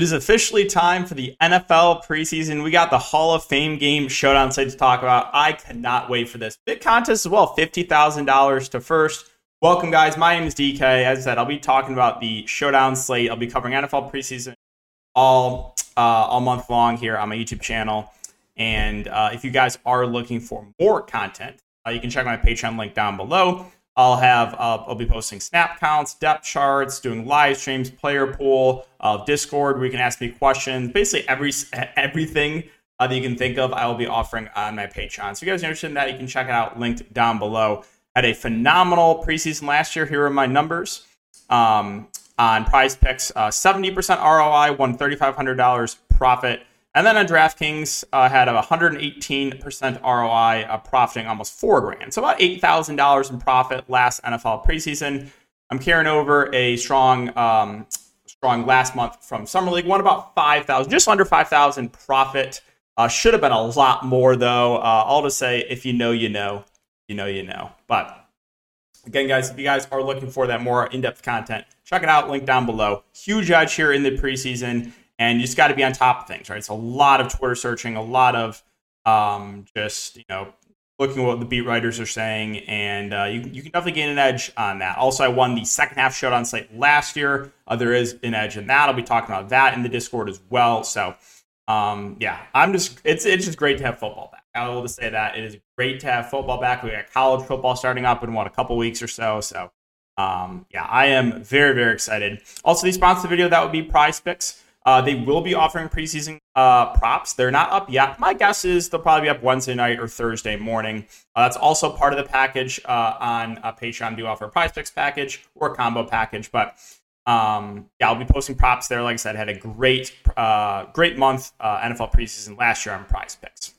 It is officially time for the NFL preseason. We got the Hall of Fame game showdown slate to talk about. I cannot wait for this. Big contest as well, $50,000 to first. Welcome, guys. My name is DK. As I said, I'll be talking about the showdown slate. I'll be covering NFL preseason all uh, all month long here on my YouTube channel. And uh, if you guys are looking for more content, uh, you can check my Patreon link down below. I'll have uh, I'll be posting snap counts, depth charts, doing live streams, player pool, uh, Discord where you can ask me questions. Basically, every everything uh, that you can think of, I will be offering on my Patreon. So if you guys are interested in that, you can check it out linked down below. Had a phenomenal preseason last year. Here are my numbers. Um, on Prize Picks, uh, 70% ROI, won $3,500 profit. And then on DraftKings, uh, had a 118% ROI, uh, profiting almost four grand. So about $8,000 in profit last NFL preseason. I'm carrying over a strong, um, strong last month from Summer League. Won about 5,000, just under 5,000 profit. Uh, should have been a lot more though. Uh, I'll just say, if you know, you know, you know, you know. But again, guys, if you guys are looking for that more in-depth content, check it out. Link down below. Huge edge here in the preseason and you just got to be on top of things, right? It's a lot of Twitter searching, a lot of um, just you know looking at what the beat writers are saying, and uh, you, you can definitely gain an edge on that. Also, I won the second half showdown slate last year. Uh, there is an edge in that. I'll be talking about that in the Discord as well. So, um, yeah, I'm just it's it's just great to have football back. I will just say that it is great to have football back. We got college football starting up in what a couple weeks or so. So, um, yeah, I am very very excited. Also, the sponsor video that would be Prize Picks. Uh, they will be offering preseason uh, props. They're not up yet. My guess is they'll probably be up Wednesday night or Thursday morning. Uh, that's also part of the package uh, on uh, Patreon. Do offer a prize picks package or combo package, but um, yeah, I'll be posting props there. Like I said, had a great, uh, great month NFL preseason last year on Prize Picks. If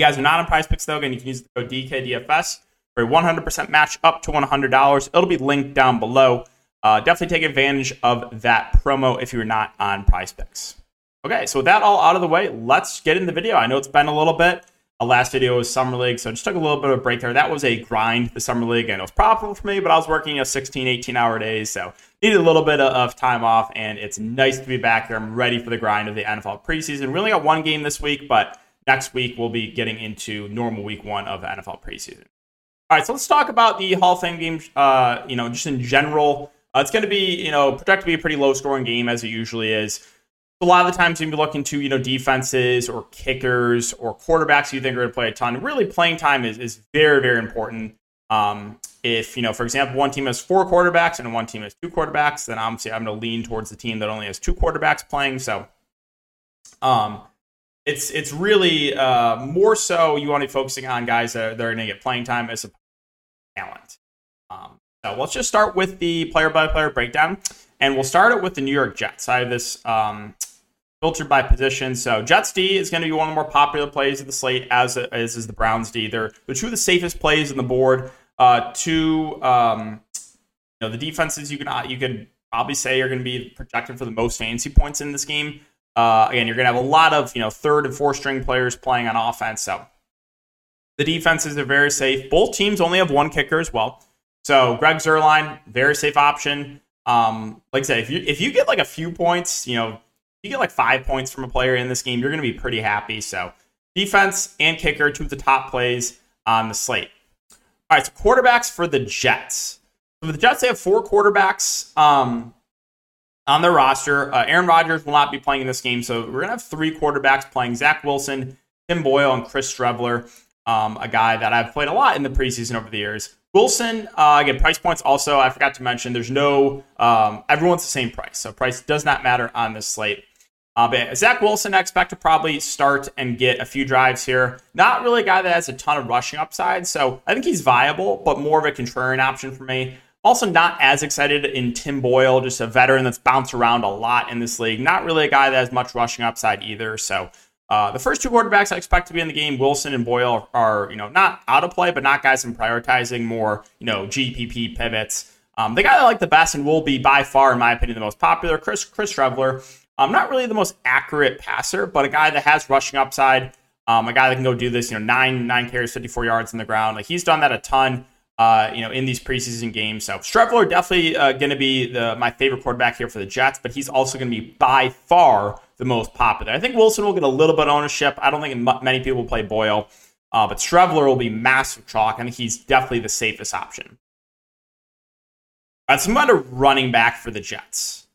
you guys are not on Prize Picks though, again, you can use the code DKDFS for a 100% match up to $100. It'll be linked down below. Uh, definitely take advantage of that promo if you're not on Prize Picks. Okay, so with that all out of the way, let's get in the video. I know it's been a little bit. The last video was Summer League, so I just took a little bit of a break there. That was a grind, the Summer League, and it was profitable for me, but I was working a 16, 18 hour days, so needed a little bit of time off, and it's nice to be back here. I'm ready for the grind of the NFL preseason. We only got one game this week, but next week we'll be getting into normal week one of the NFL preseason. All right, so let's talk about the Hall of Fame games, uh, you know, just in general. Uh, it's going to be, you know, projected to be a pretty low scoring game as it usually is. A lot of the times you can be looking to, you know, defenses or kickers or quarterbacks you think are going to play a ton. Really, playing time is, is very, very important. Um, if, you know, for example, one team has four quarterbacks and one team has two quarterbacks, then obviously I'm going to lean towards the team that only has two quarterbacks playing. So, um, it's it's really uh, more so you want to be focusing on guys that are, that are going to get playing time as a talent. Um, so let's just start with the player by player breakdown. And we'll start it with the New York Jets. I have this um, filtered by position. So Jets D is going to be one of the more popular plays of the slate, as, as is the Browns D. They're, they're two of the safest plays in the board. Uh, two, um, you know, the defenses you can uh, you could probably say are going to be projected for the most fantasy points in this game. Uh, again, you're going to have a lot of you know third and fourth string players playing on offense. So the defenses are very safe. Both teams only have one kicker as well. So Greg Zuerlein, very safe option. Um, like I said, if you if you get like a few points, you know, you get like five points from a player in this game, you're going to be pretty happy. So defense and kicker, two of the top plays on the slate. All right, so quarterbacks for the Jets. So the Jets, they have four quarterbacks um, on their roster. Uh, Aaron Rodgers will not be playing in this game, so we're going to have three quarterbacks playing: Zach Wilson, Tim Boyle, and Chris Streveler, um, a guy that I've played a lot in the preseason over the years. Wilson, uh, again, price points also, I forgot to mention, there's no, um, everyone's the same price. So price does not matter on this slate. Uh, but Zach Wilson, I expect to probably start and get a few drives here. Not really a guy that has a ton of rushing upside. So I think he's viable, but more of a contrarian option for me. Also, not as excited in Tim Boyle, just a veteran that's bounced around a lot in this league. Not really a guy that has much rushing upside either. So uh, the first two quarterbacks I expect to be in the game, Wilson and Boyle, are, you know not out of play, but not guys I'm prioritizing more you know GPP pivots. Um, the guy I like the best and will be by far, in my opinion, the most popular, Chris Chris Streveler. Um, not really the most accurate passer, but a guy that has rushing upside. Um, a guy that can go do this, you know, nine nine carries, 54 yards in the ground. Like he's done that a ton. Uh, you know, in these preseason games. So Streveler definitely uh, going to be the my favorite quarterback here for the Jets, but he's also going to be by far the most popular. I think Wilson will get a little bit of ownership. I don't think many people will play Boyle, uh, but Streveler will be massive chalk. I think he's definitely the safest option. Right, so running back for the Jets.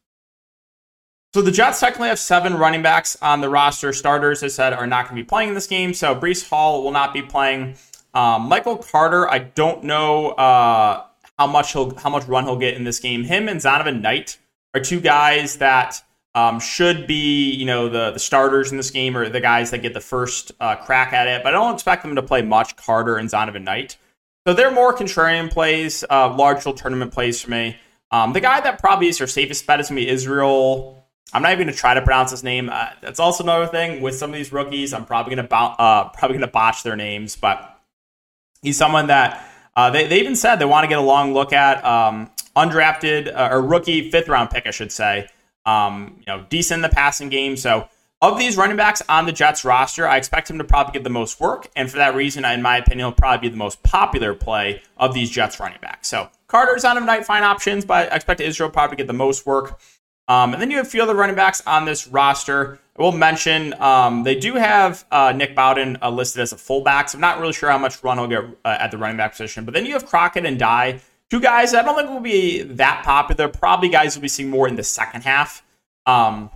So the Jets technically have seven running backs on the roster. Starters, I said, are not going to be playing in this game. So Breece Hall will not be playing. Um, Michael Carter, I don't know uh, how much he'll how much run he'll get in this game. Him and Zonovan Knight are two guys that um, should be you know the the starters in this game or the guys that get the first uh, crack at it. But I don't expect them to play much. Carter and Zonovan Knight, so they're more contrarian plays, uh, large tournament plays for me. Um, the guy that probably is your safest bet is going to be Israel. I'm not even going to try to pronounce his name. Uh, that's also another thing with some of these rookies. I'm probably to bo- uh, probably going to botch their names, but He's someone that uh, they, they even said they want to get a long look at. Um, undrafted uh, or rookie fifth round pick, I should say. Um, you know, decent in the passing game. So of these running backs on the Jets roster, I expect him to probably get the most work, and for that reason, in my opinion, he'll probably be the most popular play of these Jets running backs. So Carter Zonovan Knight fine options, but I expect Israel probably get the most work. Um, and then you have a few other running backs on this roster. I will mention um, they do have uh, Nick Bawden uh, listed as a fullback, so I'm not really sure how much run he'll get uh, at the running back position. But then you have Crockett and Dye, two guys I don't think will be that popular. Probably guys will be seeing more in the second half. Um,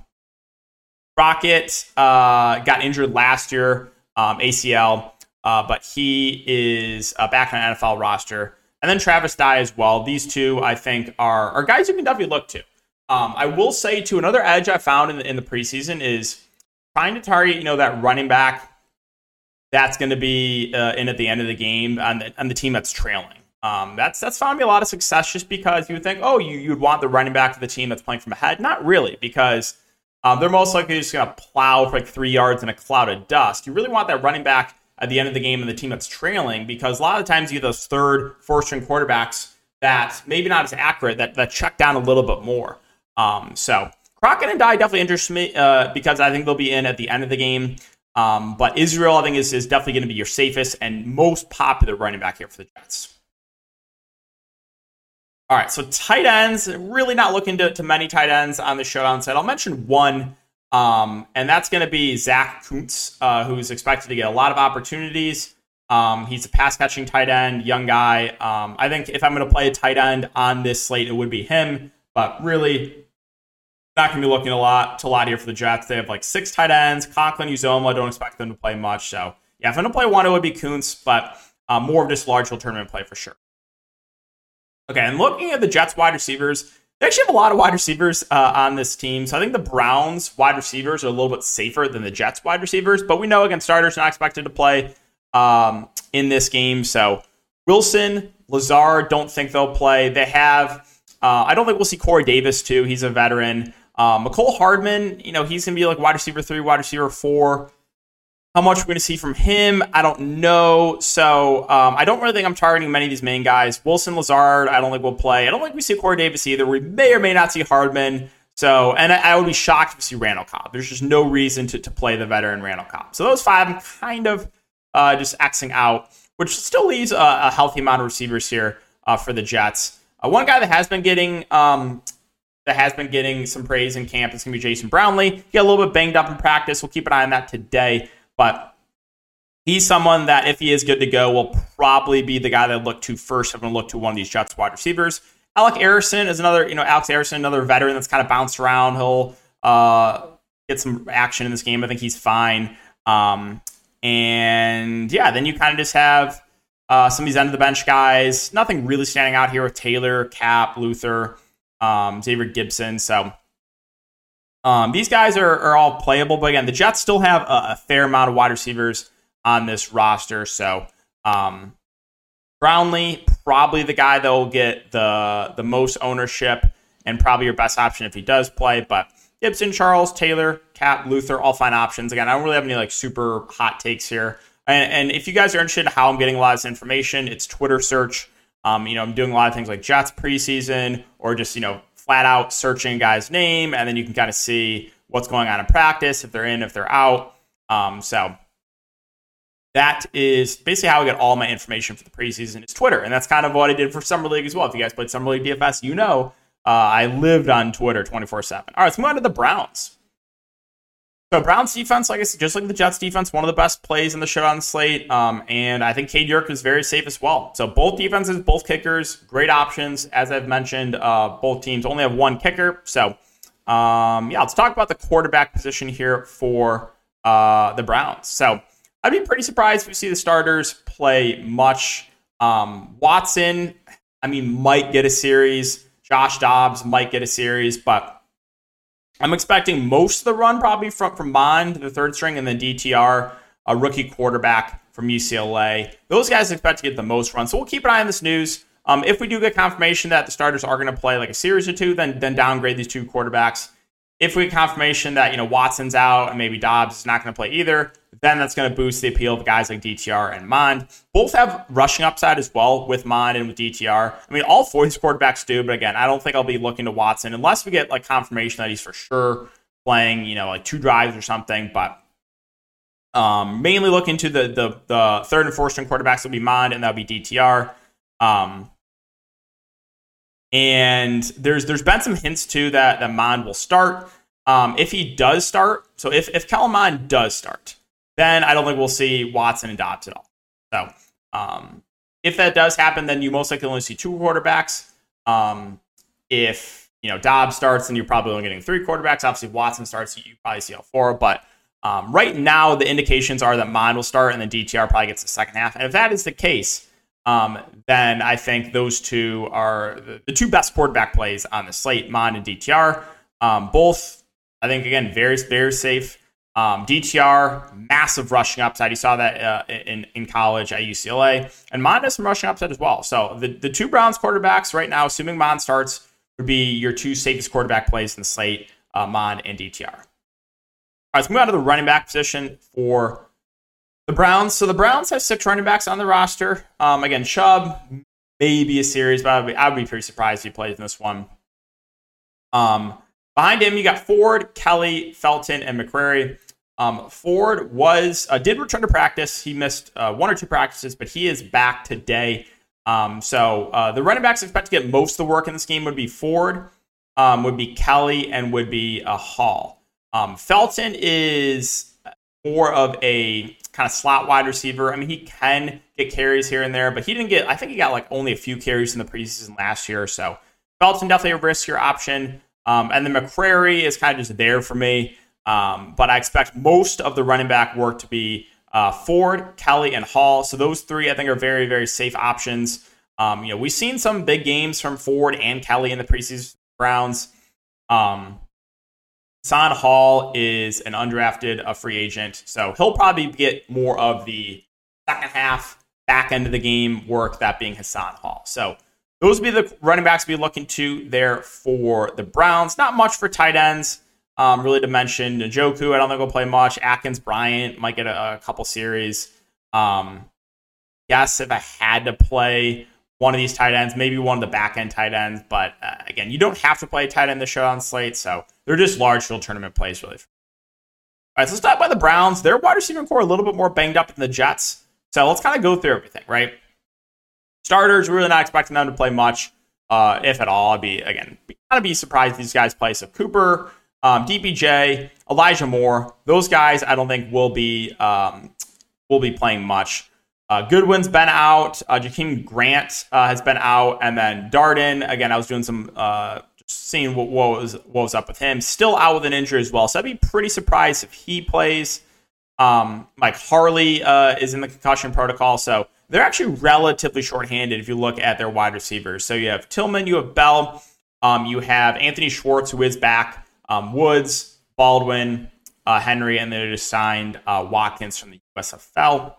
Crockett uh, got injured last year, um, ACL, uh, but he is uh, back on NFL roster. And then Travis Dye as well. These two, I think, are, are guys you can definitely look to. Um, I will say to another edge I found in the, in the preseason is trying to target you know that running back that's going to be uh, in at the end of the game on the, on the team that's trailing. Um, that's that's found me a lot of success just because you would think, oh, you you'd want the running back of the team that's playing from ahead. Not really, because um, they're most likely just going to plow for like three yards in a cloud of dust. You really want that running back at the end of the game and the team that's trailing because a lot of times you have those third, fourth string quarterbacks that maybe not as accurate that that check down a little bit more. Um, so Crockett and Dye definitely interest me uh, because I think they'll be in at the end of the game. Um, but Israel, I think, is, is definitely going to be your safest and most popular running back here for the Jets. All right, so tight ends, really not looking to, to many tight ends on the showdown set. I'll mention one, um, and that's going to be Zach Kuntz, uh, who's expected to get a lot of opportunities. Um, he's a pass catching tight end, young guy. Um, I think if I'm going to play a tight end on this slate, it would be him. But really, not going to be looking a lot to a lot here for the Jets. They have like six tight ends. Conklin, Uzomah, don't expect them to play much. So yeah, if I'm going to play one, it would be Kuntz, but uh, more of just large tournament play for sure. Okay, and looking at the Jets wide receivers, they actually have a lot of wide receivers uh, on this team. So I think the Browns wide receivers are a little bit safer than the Jets wide receivers, but we know against starters not expected to play um, in this game. So Wilson, Lazard, don't think they'll play. They have. Uh, I don't think we'll see Corey Davis too. He's a veteran. Um, Mecole Hardman, you know, he's going to be like wide receiver three, wide receiver four. How much we're going to see from him, I don't know. So um, I don't really think I'm targeting many of these main guys. Wilson Lazard, I don't think we'll play. I don't think we see Corey Davis either. We may or may not see Hardman. So, and I, I would be shocked if we see Randall Cobb. There's just no reason to, to play the veteran Randall Cobb. So those five, I'm kind of uh, just Xing out, which still leaves a, a healthy amount of receivers here uh, for the Jets. Uh, one guy that has been getting um, that has been getting some praise in camp. It's going to be Jason Brownlee. He got a little bit banged up in practice. We'll keep an eye on that today. But he's someone that, if he is good to go, will probably be the guy that look to first. I'm going to look to one of these Jets wide receivers. Alec Harrison is another, you know, Alex Harrison, another veteran that's kind of bounced around. He'll uh, get some action in this game. I think he's fine. Um, and yeah, then you kind of just have uh, some of these end of the bench guys. Nothing really standing out here with Taylor, Kapp, Luther um, Xavier Gipson. So um, these guys are, are all playable, but again, the Jets still have a, a fair amount of wide receivers on this roster. So um, Brownlee, probably the guy that will get the the most ownership and probably your best option if he does play. But Gipson, Charles, Taylor, Kapp, Luther, all fine options. Again, I don't really have any like super hot takes here. And, and if you guys are interested in how I'm getting a lot of this information, it's Twitter search um, you know, I'm doing a lot of things like Jets preseason or just, you know, flat out searching guy's name, and then you can kind of see what's going on in practice, if they're in, if they're out. Um, so that is basically how I get all my information for the preseason. It's Twitter, and that's kind of what I did for summer league as well. If you guys played summer league DFS, you know uh, I lived on Twitter twenty four seven. All right, let's move on to the Browns. So Browns defense, like I said, just like the Jets defense, one of the best plays in the showdown slate. Um, and I think Cade York is very safe as well. So both defenses, both kickers, great options. As I've mentioned, uh, both teams only have one kicker. So um, yeah, let's talk about the quarterback position here for uh, the Browns. So I'd be pretty surprised if we see the starters play much. Um, Watson, I mean, might get a series. Josh Dobbs might get a series, but I'm expecting most of the run probably from from Mond, the third string, and then DTR, a rookie quarterback from UCLA. Those guys expect to get the most run. So we'll keep an eye on this news. Um, if we do get confirmation that the starters are going to play like a series or two, then then downgrade these two quarterbacks. If we get confirmation that you know Watson's out and maybe Dobbs is not going to play either, then that's going to boost the appeal of guys like DTR and Mond. Both have rushing upside as well with Mond and with DTR. I mean, all four of these quarterbacks do, but again, I don't think I'll be looking to Watson unless we get like confirmation that he's for sure playing, you know, like two drives or something. But um, mainly looking to the the the third and fourth string quarterbacks will be Mond and that'll be DTR. Um, and there's there's been some hints too that that Mond will start. Um, if he does start, so if if Kellen does start, then I don't think we'll see Watson and Dobbs at all. So um, if that does happen, then you most likely only see two quarterbacks. Um, if you know Dobbs starts, then you're probably only getting three quarterbacks. Obviously, Watson starts, you probably see all four. But um, right now, the indications are that Mond will start, and then DTR probably gets the second half. And if that is the case, um, then I think those two are the, two best quarterback plays on the slate, Mond and DTR. Um, both, I think, again, very, very safe. Um, DTR, massive rushing upside. You saw that uh, in, in college at UCLA. And Mond has some rushing upside as well. So the, the two Browns quarterbacks right now, assuming Mond starts, would be your two safest quarterback plays in the slate, uh, Mond and DTR. All right, let's move on to the running back position for the Browns. So the Browns have six running backs on the roster. Um, again, Chubb, maybe a series, but I would, be, I would be pretty surprised if he plays in this one. Um, behind him, you got Ford, Kelly, Felton, and McCrary. Um, Ford was uh, did return to practice. He missed uh, one or two practices, but he is back today. Um, so uh, the running backs expect to get most of the work in this game would be Ford, um, would be Kelly, and would be a Hall. Um, Felton is more of a kind of slot wide receiver. I mean, he can get carries here and there, but he didn't get. I think he got like only a few carries in the preseason last year. or So Felton definitely a riskier option. Um, and then McCrary is kind of just there for me. Um, but I expect most of the running back work to be uh, Ford, Kelly, and Hall. So those three, I think, are very, very safe options. Um, you know, we've seen some big games from Ford and Kelly in the preseason rounds. Um, San Hall is an undrafted a free agent, so he'll probably get more of the second half, back end of the game work, that being Hassan Hall. So those would be the running backs to be looking to there for the Browns. Not much for tight ends. Um, really to mention Njoku, I don't think will play much. Akins Bryant might get a, a couple series. Um, yes, if I had to play one of these tight ends, maybe one of the back end tight ends, but uh, again, you don't have to play tight end the showdown slate, so they're just large field tournament plays, really. All right, so let's talk about the Browns. Their wide receiver core a little bit more banged up than the Jets, so let's kind of go through everything, right? Starters, we're really not expecting them to play much, uh, if at all. I'd be again kind of be surprised these guys play. So Cooper, um, DPJ, Elijah Moore, those guys I don't think will be um, will be playing much. Uh, Goodwin's been out. Uh, Jakeem Grant uh, has been out, and then Darden. Again, I was doing some uh, seeing what, what, was what was up with him. Still out with an injury as well, so I'd be pretty surprised if he plays. Um, Mike Harley uh, is in the concussion protocol, so they're actually relatively shorthanded if you look at their wide receivers. So you have Tillman, you have Bell, um, you have Anthony Schwartz who is back um, Woods, Baldwin, uh, Henry, and they just signed uh, Watkins from the USFL.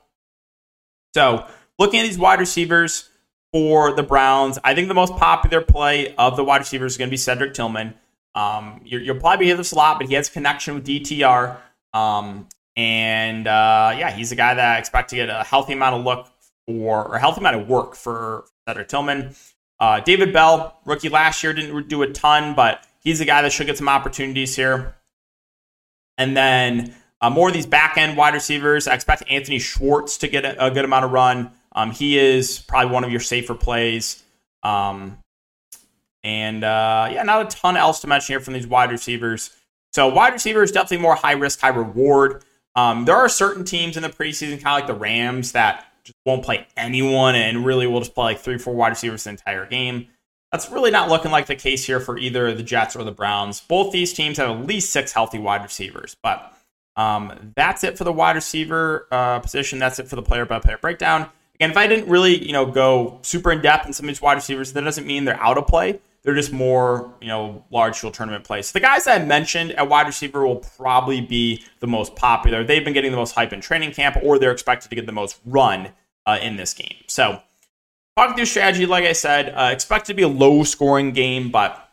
So looking at these wide receivers for the Browns, I think the most popular play of the wide receivers is going to be Cedric Tillman. Um, you will probably hear this a lot, but he has connection with DTR. Um, and uh, yeah, he's a guy that I expect to get a healthy amount of look for, or a healthy amount of work for Cedric Tillman. Uh, David Bell, rookie last year, didn't do a ton, but he's a guy that should get some opportunities here. And then Uh, more of these back end wide receivers. I expect Anthony Schwartz to get a, a good amount of run. Um, he is probably one of your safer plays. Um, and uh, yeah, not a ton else to mention here from these wide receivers. So wide receivers definitely more high risk, high reward. Um, there are certain teams in the preseason, kind of like the Rams, that just won't play anyone and really will just play like three, four wide receivers the entire game. That's really not looking like the case here for either the Jets or the Browns. Both these teams have at least six healthy wide receivers, but um, that's it for the wide receiver uh, position. That's it for the player by player breakdown. Again, if I didn't really, you know, go super in depth in some of these wide receivers, that doesn't mean they're out of play. They're just more, you know, large field tournament plays. So the guys I mentioned at wide receiver will probably be the most popular. They've been getting the most hype in training camp, or they're expected to get the most run uh, in this game. So, talking through strategy, like I said, uh, expect to be a low scoring game, but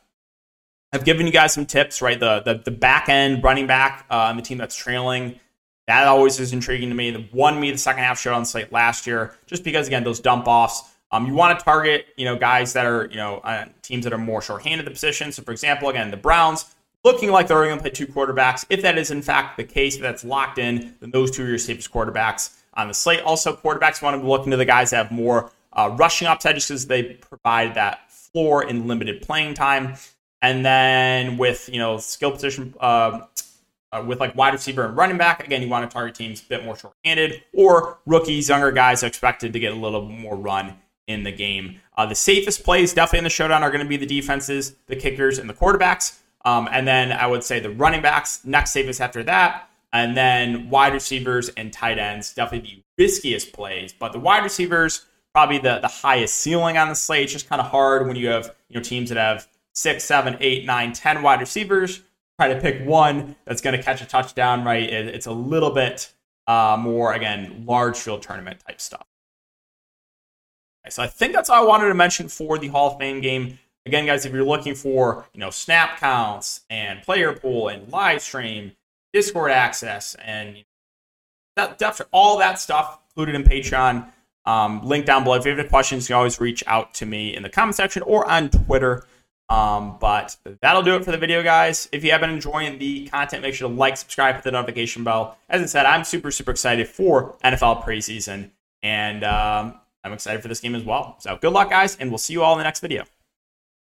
I've given you guys some tips, right? The the, the back end running back uh, on the team that's trailing. That always is intriguing to me. The won me the second half showdown slate last year, just because again those dump offs um, you want to target, you know, guys that are, you know, uh, teams that are more short-handed the position. So, for example, again, the Browns looking like they're going to play two quarterbacks. If that is in fact the case, if that's locked in, then those two are your safest quarterbacks on the slate. Also, quarterbacks want to look into the guys that have more uh, rushing upside just because they provide that floor in limited playing time. And then with you know skill position. Uh, uh, with like wide receiver and running back, again, you want to target teams a bit more short-handed or rookies, younger guys expected to get a little more run in the game. Uh, the safest plays definitely in the showdown are going to be the defenses, the kickers, and the quarterbacks. Um, and then I would say the running backs next safest after that. And then wide receivers and tight ends, definitely the riskiest plays. But the wide receivers, probably the, the highest ceiling on the slate. It's just kind of hard when you have you know teams that have six, seven, eight, nine, ten wide receivers. Try to pick one that's going to catch a touchdown, right? It, it's a little bit uh, more, again, large field tournament type stuff. So I think that's all I wanted to mention for the Hall of Fame game. Again, guys, if you're looking for you know snap counts and player pool and live stream, Discord access, and that, that all that stuff included in Patreon. Um, link down below. If you have any questions, you can always reach out to me in the comment section or on Twitter. Um, but that'll do it for the video, guys. If you have been enjoying the content, make sure to like, subscribe, hit the notification bell. As I said, I'm super, super excited for NFL preseason. And um, I'm excited for this game as well. So good luck, guys, and we'll see you all in the next video.